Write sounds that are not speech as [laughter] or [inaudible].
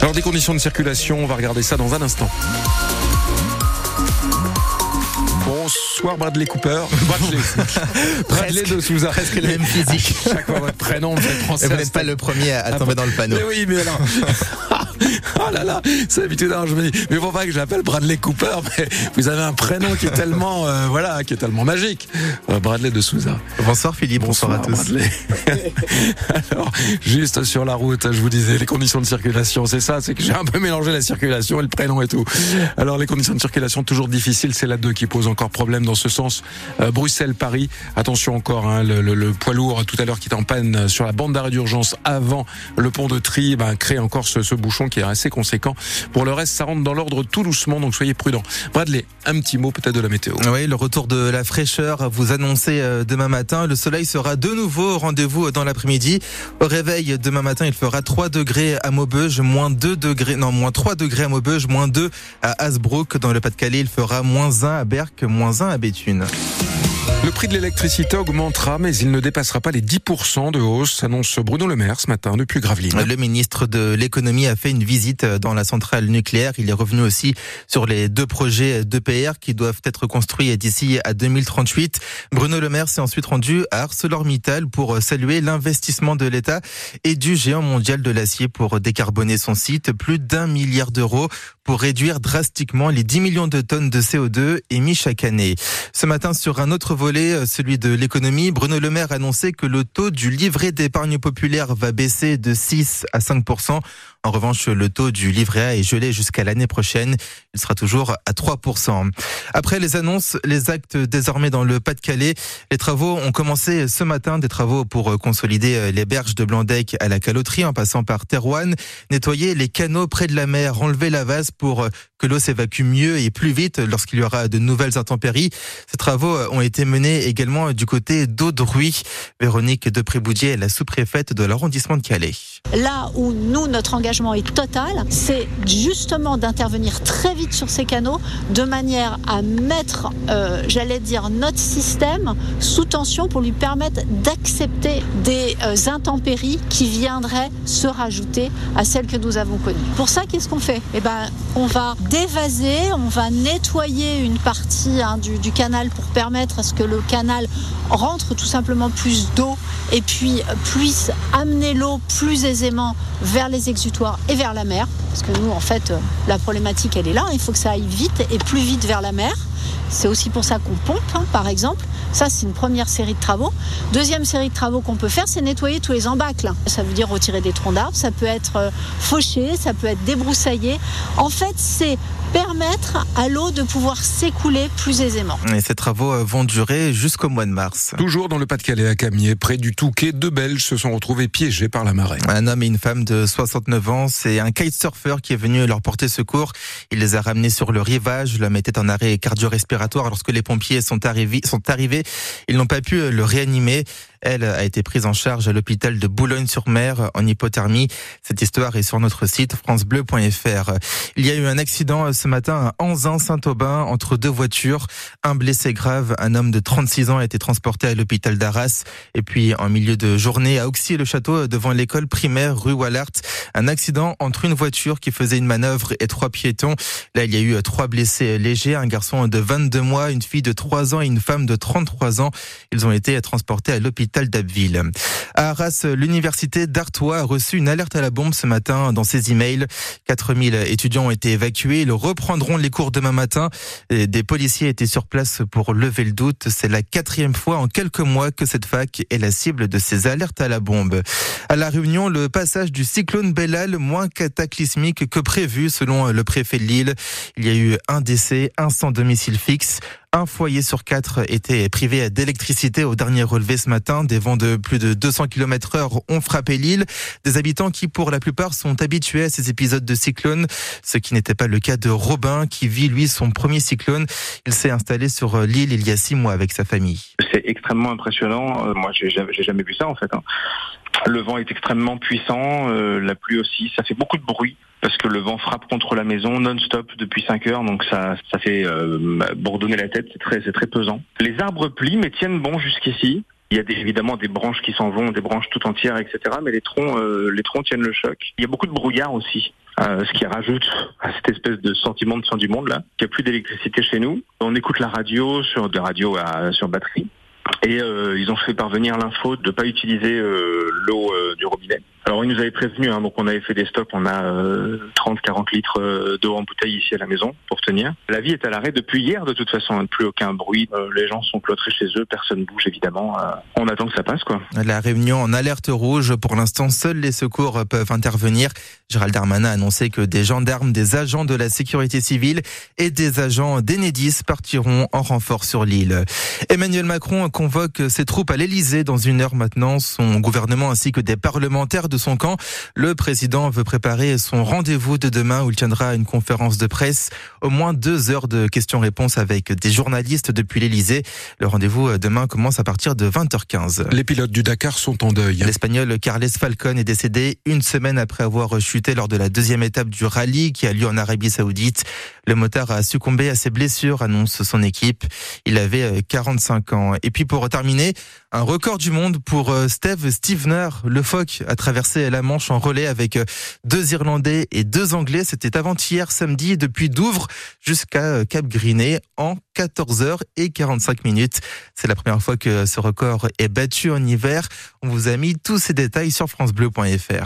Alors des conditions de circulation, on va regarder ça dans un instant. Bonsoir Bradley Cooper. [laughs] Bradley. [laughs] Bradley de Souza. Presque le même [laughs] physique. Chaque fois votre prénom fait penser Et vous n'êtes pas le premier à, à tomber dans le panneau. Mais oui, mais alors. [laughs] oh là là, c'est l'habitude. Alors je me dis, mais faut pas que je l'appelle Bradley Cooper, mais vous avez un prénom qui est tellement, euh, voilà, qui est tellement magique. Euh, Bradley de Souza. Bonsoir Philippe, bonsoir, à tous. Bradley. [laughs] Alors, juste sur la route, je vous disais, les conditions de circulation, c'est ça, c'est que j'ai un peu mélangé la circulation et le prénom et tout. Alors, les conditions de circulation toujours difficiles, c'est la 2 qui pose encore problème dans ce sens. Euh, Bruxelles-Paris, attention encore, hein, le, le- le poids lourd tout à l'heure qui est en panne sur la bande d'arrêt d'urgence avant le pont de Tri, ben, crée encore ce, ce bouchon qui est assez conséquent. Pour le reste, ça rentre dans l'ordre tout doucement, donc soyez prudents. Bradley, un petit mot peut-être de la météo. Oui, le retour de la fraîcheur vous annoncez euh, demain matin. Le soleil sera de nouveau au rendez-vous dans l'après-midi. Au réveil demain matin, il fera 3 degrés à Maubeuge, moins 2 degrés, non, moins 3 degrés à Maubeuge, moins 2 à Hasbrook. Dans le Pas-de-Calais, il fera moins 1 à Berck, moins 1 à Béthune. Le prix de l'électricité augmentera, mais il ne dépassera pas les 10% de hausse, annonce Bruno Le Maire ce matin depuis Gravelines. Le ministre de l'économie a fait une visite dans la centrale nucléaire. Il est revenu aussi sur les deux projets d'EPR qui doivent être construits d'ici à 2038. Bruno Le Maire s'est ensuite rendu à ArcelorMittal pour saluer l'investissement de l'État et du géant mondial de l'acier pour décarboner son site. Plus d'un milliard d'euros pour réduire drastiquement les 10 millions de tonnes de CO2 émis chaque année. Ce matin, sur un autre volet, celui de l'économie, Bruno Le Maire a annoncé que le taux du livret d'épargne populaire va baisser de 6 à 5 En revanche, le taux du livret A est gelé jusqu'à l'année prochaine. Il sera toujours à 3 Après les annonces, les actes désormais dans le Pas-de-Calais, les travaux ont commencé ce matin, des travaux pour consolider les berges de Blandec à la caloterie en passant par Terouane, nettoyer les canaux près de la mer, enlever la vase pour que l'eau s'évacue mieux et plus vite lorsqu'il y aura de nouvelles intempéries. Ces travaux ont été menés également du côté d'Audruy. Véronique Depré-Boudier est la sous-préfète de l'arrondissement de Calais. Là où nous, notre engagement est total, c'est justement d'intervenir très vite sur ces canaux de manière à mettre, euh, j'allais dire, notre système sous tension pour lui permettre d'accepter des euh, intempéries qui viendraient se rajouter à celles que nous avons connues. Pour ça, qu'est-ce qu'on fait? Eh ben, on va dévaser, on va nettoyer une partie hein, du, canal pour permettre à ce que le canal rentre tout simplement plus d'eau et puis puisse amener l'eau plus aisément vers les exutoires et vers la mer. Parce que nous, en fait, la problématique, elle est là. Il faut que ça aille vite et plus vite vers la mer. C'est aussi pour ça qu'on pompe, hein, par exemple. Ça, c'est une première série de travaux. Deuxième série de travaux qu'on peut faire, c'est nettoyer tous les embâcles. Ça veut dire retirer des troncs d'arbres, ça peut être euh, fauché, ça peut être débroussaillé. En fait, c'est permettre à l'eau de pouvoir s'écouler plus aisément. Et ces travaux euh, vont durer jusqu'au mois de mars. Toujours dans le Pas-de-Calais à Camier, près du Touquet, deux Belges se sont retrouvés piégés par la marée. Un homme et une femme de 69 ans, c'est un kitesurfer qui est venu leur porter secours. Il les a ramenés sur le rivage. L'homme était en arrêt cardio-respiratoire lorsque les pompiers sont arrivés. Sont arrivés. Ils n'ont pas pu le réanimer. Elle a été prise en charge à l'hôpital de Boulogne-sur-Mer en hypothermie. Cette histoire est sur notre site francebleu.fr. Il y a eu un accident ce matin à Anzin-Saint-Aubin entre deux voitures. Un blessé grave, un homme de 36 ans a été transporté à l'hôpital d'Arras. Et puis en milieu de journée à Auxy-le-Château devant l'école primaire rue Wallart, un accident entre une voiture qui faisait une manœuvre et trois piétons. Là, il y a eu trois blessés légers, un garçon de 22 mois, une fille de 3 ans et une femme de 33 ans. Ils ont été transportés à l'hôpital d'Abbeville. À Arras, l'université d'Artois a reçu une alerte à la bombe ce matin dans ses emails. 4000 étudiants ont été évacués. Ils reprendront les cours demain matin. Des policiers étaient sur place pour lever le doute. C'est la quatrième fois en quelques mois que cette fac est la cible de ces alertes à la bombe. À la Réunion, le passage du cyclone Bellal moins cataclysmique que prévu selon le préfet de Lille. Il y a eu un décès, un sans domicile fixe. Un foyer sur quatre était privé d'électricité au dernier relevé ce matin. Des vents de plus de 200 km heure ont frappé l'île. Des habitants qui, pour la plupart, sont habitués à ces épisodes de cyclone. Ce qui n'était pas le cas de Robin, qui vit, lui, son premier cyclone. Il s'est installé sur l'île il y a six mois avec sa famille. C'est extrêmement impressionnant. Euh, moi, j'ai jamais, j'ai jamais vu ça, en fait. Le vent est extrêmement puissant, euh, la pluie aussi. Ça fait beaucoup de bruit parce que le vent frappe contre la maison non-stop depuis 5 heures, donc ça, ça fait euh, bourdonner la tête. C'est très, c'est très pesant. Les arbres plient mais tiennent bon jusqu'ici. Il y a des- évidemment des branches qui s'en vont, des branches tout entières, etc. Mais les troncs, euh, les troncs tiennent le choc. Il y a beaucoup de brouillard aussi euh, ce qui rajoute à cette espèce de sentiment de fin du monde là. Il n'y a plus d'électricité chez nous. On écoute la radio sur de radio à, sur batterie. Et euh, ils ont fait parvenir l'info de ne pas utiliser euh, l'eau euh, du robinet. Alors ils nous avaient prévenu, hein, donc on avait fait des stocks, on a 30-40 litres d'eau en bouteille ici à la maison pour tenir. La vie est à l'arrêt depuis hier de toute façon, plus aucun bruit, les gens sont cloîtrés chez eux, personne bouge évidemment. on attend que ça passe quoi. La réunion en alerte rouge, pour l'instant seuls les secours peuvent intervenir. Gérald Darmanin a annoncé que des gendarmes, des agents de la sécurité civile et des agents d'Enedis partiront en renfort sur l'île. Emmanuel Macron convoque ses troupes à l'Elysée dans une heure maintenant. Son gouvernement ainsi que des parlementaires de son camp. Le président veut préparer son rendez-vous de demain où il tiendra une conférence de presse. Au moins deux heures de questions-réponses avec des journalistes depuis l'Elysée. Le rendez-vous demain commence à partir de 20h15. Les pilotes du Dakar sont en deuil. L'Espagnol Carles Falcon est décédé une semaine après avoir chuté lors de la deuxième étape du rallye qui a lieu en Arabie Saoudite. Le motard a succombé à ses blessures, annonce son équipe. Il avait 45 ans. Et puis pour terminer, un record du monde pour euh, Steve Stevener. Le phoque a traversé la Manche en relais avec euh, deux Irlandais et deux Anglais. C'était avant-hier samedi depuis Douvres jusqu'à euh, Cap Griné en 14 h et 45 minutes. C'est la première fois que ce record est battu en hiver. On vous a mis tous ces détails sur francebleu.fr.